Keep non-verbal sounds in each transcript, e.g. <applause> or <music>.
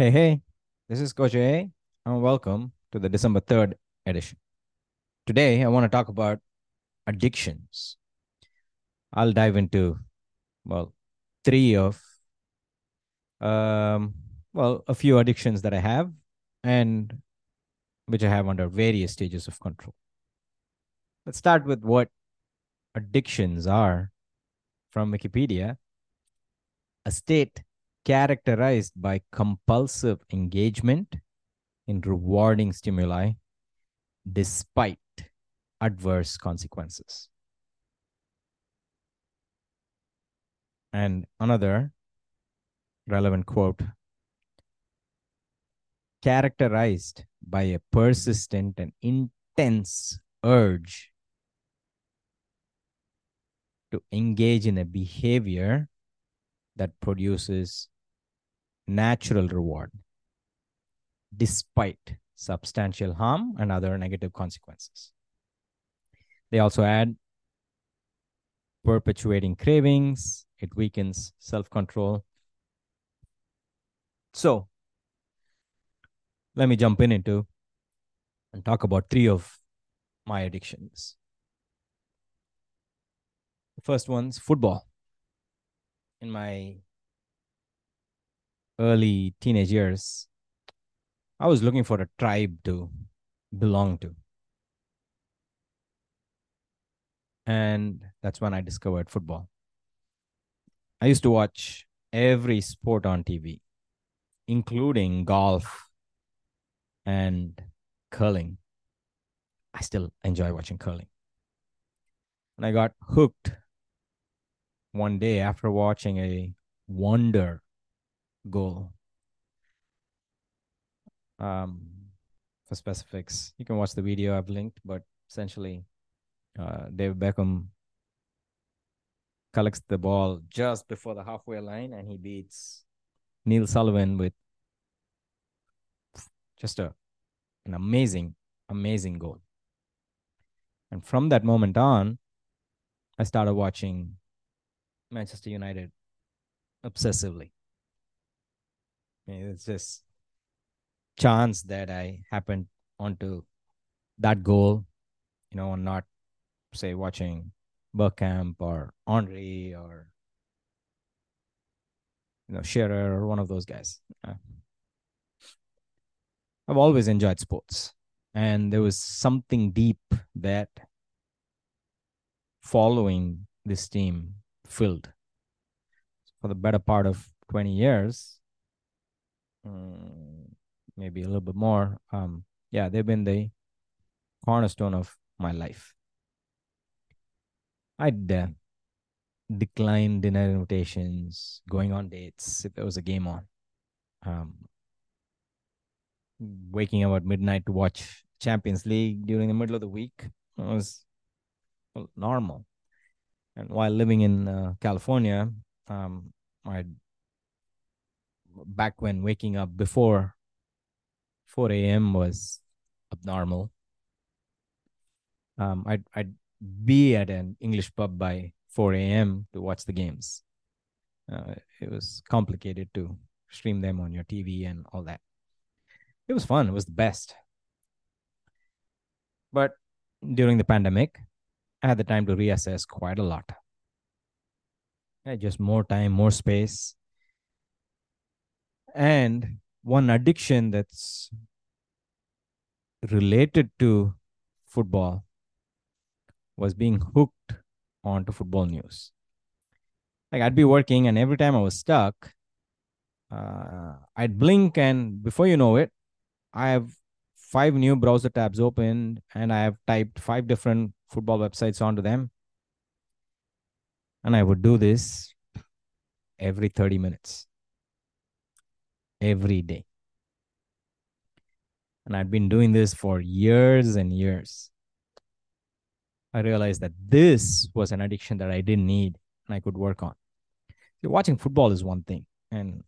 Hey, hey, this is Coach A, and welcome to the December 3rd edition. Today, I want to talk about addictions. I'll dive into, well, three of, um, well, a few addictions that I have and which I have under various stages of control. Let's start with what addictions are from Wikipedia. A state characterized by compulsive engagement in rewarding stimuli despite adverse consequences. And another relevant quote characterized by a persistent and intense urge to engage in a behavior that produces natural reward despite substantial harm and other negative consequences. They also add perpetuating cravings, it weakens self control. So, let me jump in into and talk about three of my addictions. The first one's football. In my early teenage years, I was looking for a tribe to belong to. And that's when I discovered football. I used to watch every sport on TV, including golf and curling. I still enjoy watching curling. And I got hooked one day after watching a wonder goal. Um, for specifics, you can watch the video I've linked, but essentially, uh, David Beckham collects the ball just before the halfway line and he beats Neil Sullivan with just a an amazing, amazing goal. And from that moment on, I started watching Manchester United obsessively. It's just chance that I happened onto that goal, you know, and not say watching Bergkamp or Henry or you know Shearer or one of those guys. Uh, I've always enjoyed sports, and there was something deep that following this team filled. For the better part of 20 years, um, maybe a little bit more. Um, yeah, they've been the cornerstone of my life. I'd uh, decline dinner invitations, going on dates if there was a game on. Um, waking up at midnight to watch Champions League during the middle of the week was normal. And while living in uh, California, um, back when waking up before 4 a.m. was abnormal. Um, I'd I'd be at an English pub by 4 a.m. to watch the games. Uh, it was complicated to stream them on your TV and all that. It was fun. It was the best. But during the pandemic, I had the time to reassess quite a lot. Had just more time, more space. And one addiction that's related to football was being hooked onto football news. Like I'd be working, and every time I was stuck, uh, I'd blink, and before you know it, I have five new browser tabs open, and I have typed five different football websites onto them. And I would do this every 30 minutes every day. And I'd been doing this for years and years. I realized that this was an addiction that I didn't need and I could work on. See, watching football is one thing, and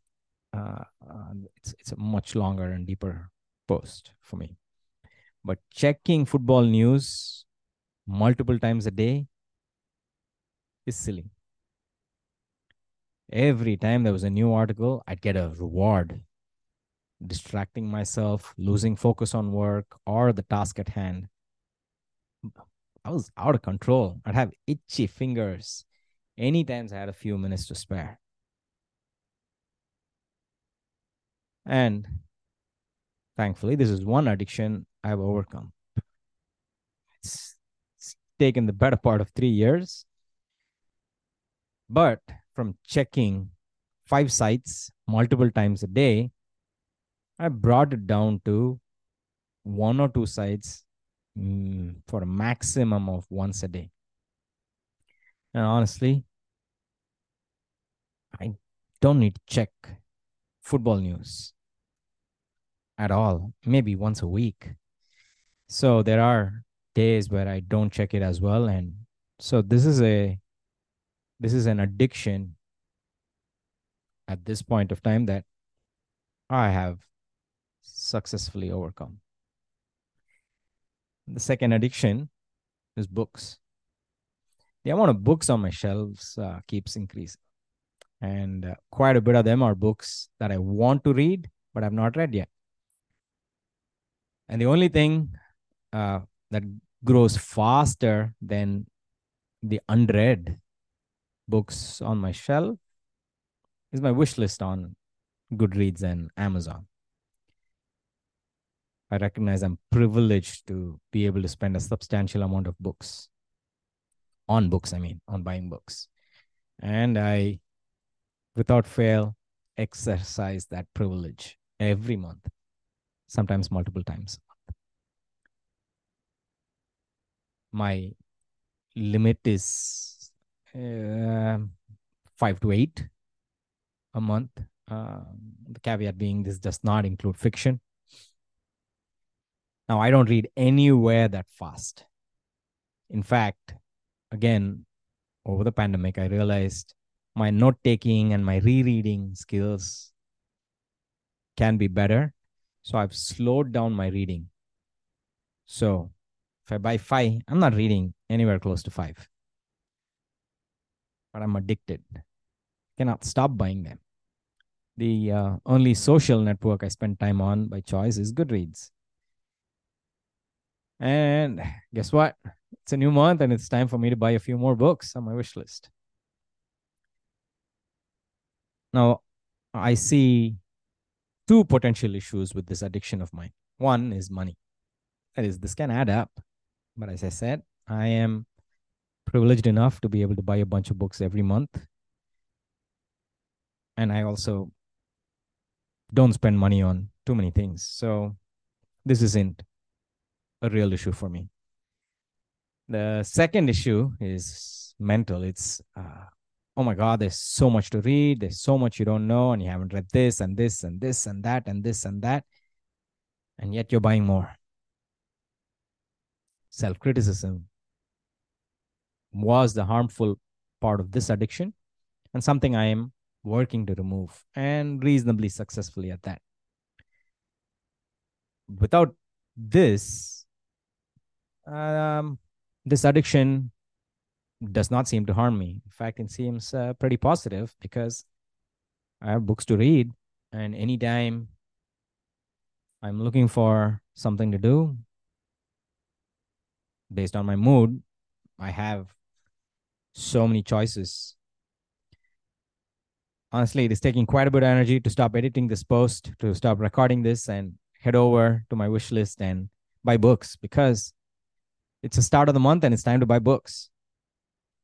uh, uh, it's it's a much longer and deeper post for me. But checking football news multiple times a day is silly every time there was a new article, I'd get a reward. distracting myself, losing focus on work or the task at hand. I was out of control. I'd have itchy fingers anytime I had a few minutes to spare. And thankfully, this is one addiction I've overcome. It's taken the better part of three years. But from checking five sites multiple times a day, I brought it down to one or two sites mm, for a maximum of once a day. And honestly, I don't need to check football news at all, maybe once a week. So there are days where I don't check it as well. And so this is a this is an addiction at this point of time that I have successfully overcome. The second addiction is books. The amount of books on my shelves uh, keeps increasing. And uh, quite a bit of them are books that I want to read, but I've not read yet. And the only thing uh, that grows faster than the unread books on my shelf is my wish list on Goodreads and Amazon. I recognize I'm privileged to be able to spend a substantial amount of books on books, I mean, on buying books. And I, without fail, exercise that privilege every month, sometimes multiple times. My limit is uh, five to eight a month. Uh, the caveat being this does not include fiction. Now, I don't read anywhere that fast. In fact, again, over the pandemic, I realized my note taking and my rereading skills can be better. So I've slowed down my reading. So I buy five, I'm not reading anywhere close to five. But I'm addicted. Cannot stop buying them. The uh, only social network I spend time on by choice is Goodreads. And guess what? It's a new month and it's time for me to buy a few more books on my wish list. Now, I see two potential issues with this addiction of mine. One is money. That is, this can add up. But as I said, I am privileged enough to be able to buy a bunch of books every month. And I also don't spend money on too many things. So this isn't a real issue for me. The second issue is mental. It's, uh, oh my God, there's so much to read. There's so much you don't know, and you haven't read this and this and this and that and this and that. And yet you're buying more. Self criticism was the harmful part of this addiction and something I am working to remove and reasonably successfully at that. Without this, um, this addiction does not seem to harm me. In fact, it seems uh, pretty positive because I have books to read, and anytime I'm looking for something to do based on my mood, I have so many choices. Honestly, it is taking quite a bit of energy to stop editing this post, to stop recording this, and head over to my wish list and buy books because it's the start of the month and it's time to buy books.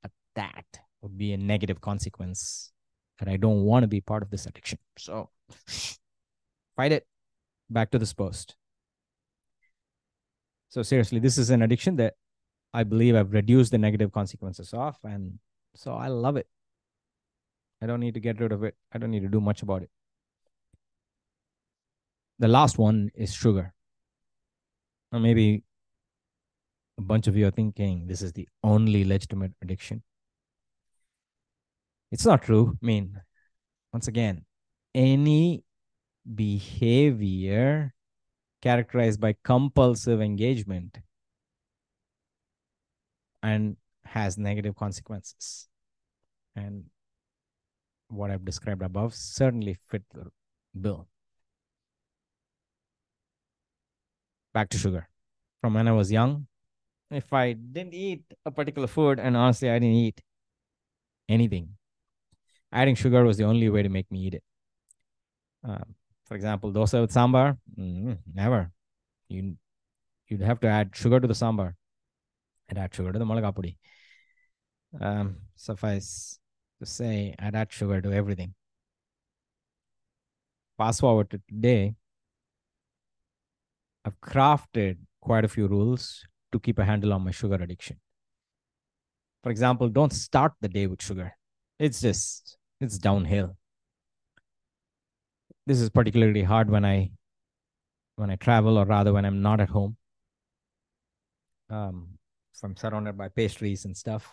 But that would be a negative consequence that I don't want to be part of this addiction. So fight it. Back to this post. So seriously, this is an addiction that I believe I've reduced the negative consequences of, and so I love it. I don't need to get rid of it. I don't need to do much about it. The last one is sugar. Or maybe a bunch of you are thinking this is the only legitimate addiction. It's not true. I mean, once again, any behavior characterized by compulsive engagement and has negative consequences. And what I've described above certainly fit the bill. back to sugar. From when I was young, if I didn't eat a particular food, and honestly, I didn't eat anything, adding sugar was the only way to make me eat it. Um, for example, dosa with sambar, mm, never. You you'd have to add sugar to the sambar and add sugar to the malagapudi. Um, suffice to say, I'd add sugar to everything. Fast forward to today, I've crafted quite a few rules to keep a handle on my sugar addiction. For example, don't start the day with sugar. It's just, it's downhill. This is particularly hard when I when I travel or rather when I'm not at home. Um, if I'm surrounded by pastries and stuff.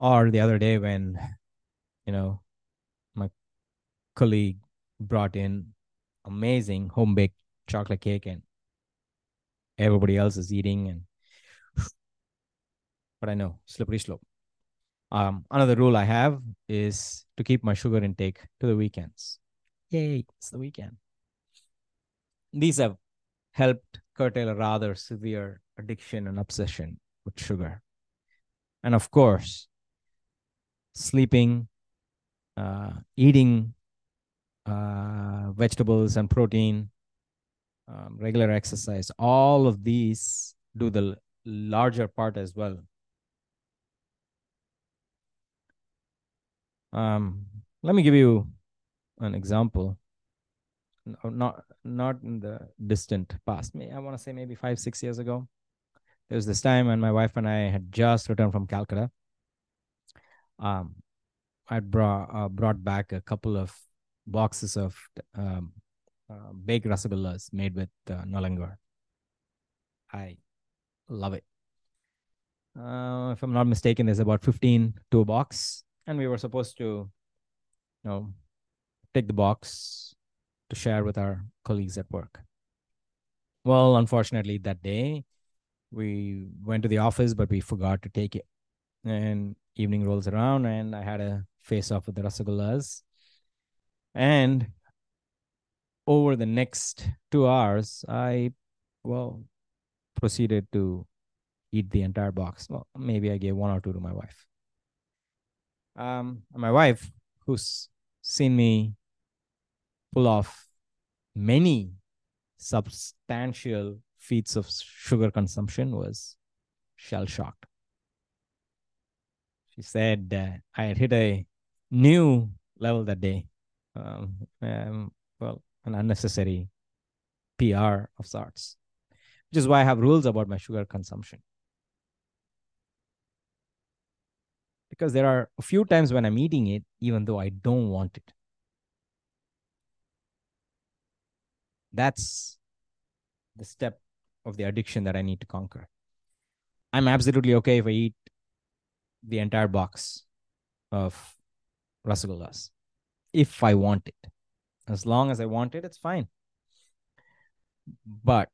Or the other day when, you know, my colleague brought in amazing home baked chocolate cake and everybody else is eating and <sighs> but I know slippery slope. Um, another rule I have is to keep my sugar intake to the weekends. Yay, it's the weekend. These have helped curtail a rather severe addiction and obsession with sugar. And of course, sleeping, uh, eating uh, vegetables and protein, um, regular exercise, all of these do the larger part as well. Um, let me give you an example. No, not not in the distant past. I want to say maybe five six years ago. There was this time when my wife and I had just returned from Calcutta. Um, I brought uh, brought back a couple of boxes of um, uh, baked rasagullas made with uh, nolen gur. I love it. Uh, if I'm not mistaken, there's about 15 to a box, and we were supposed to, you know, take the box to share with our colleagues at work. Well, unfortunately, that day we went to the office, but we forgot to take it. And evening rolls around, and I had a face off with the rasagullas. And over the next two hours, I, well, proceeded to eat the entire box. Well, maybe I gave one or two to my wife. Um, my wife, who's seen me pull off many substantial feats of sugar consumption, was shell shocked. She said uh, I had hit a new level that day. Um, um, well, an unnecessary PR of sorts, which is why I have rules about my sugar consumption. Because there are a few times when I'm eating it, even though I don't want it. That's the step of the addiction that I need to conquer. I'm absolutely okay if I eat the entire box of rasagullas if I want it. As long as I want it, it's fine. But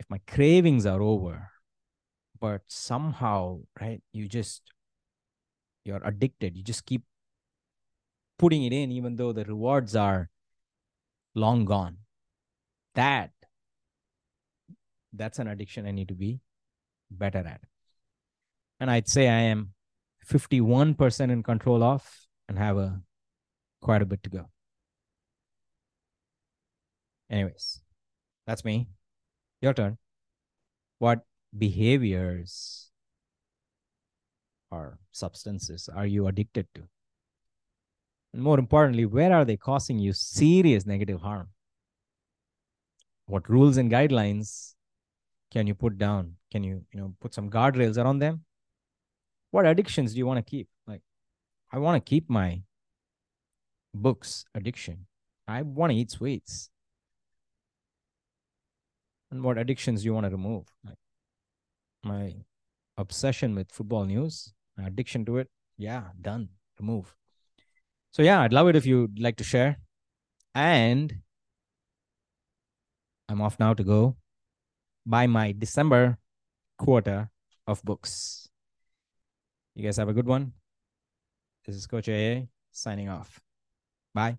if my cravings are over, but somehow, right, you just, you're addicted, you just keep putting it in, even though the rewards are long gone. That, that's an addiction I need to be better at. And I'd say I am 51% in control of and have a quite a bit to go. Anyways, that's me. Your turn. What behaviors or substances are you addicted to? And more importantly, where are they causing you serious negative harm? What rules and guidelines can you put down? Can you, you know, put some guardrails around them? What addictions do you want to keep? Like, I want to keep my books addiction. I want to eat sweets and what addictions do you want to remove. Like my obsession with football news, addiction to it, yeah, done, remove. So yeah, I'd love it if you'd like to share. And I'm off now to go buy my December quarter of books. You guys have a good one. This is Coach AA signing off. Bye.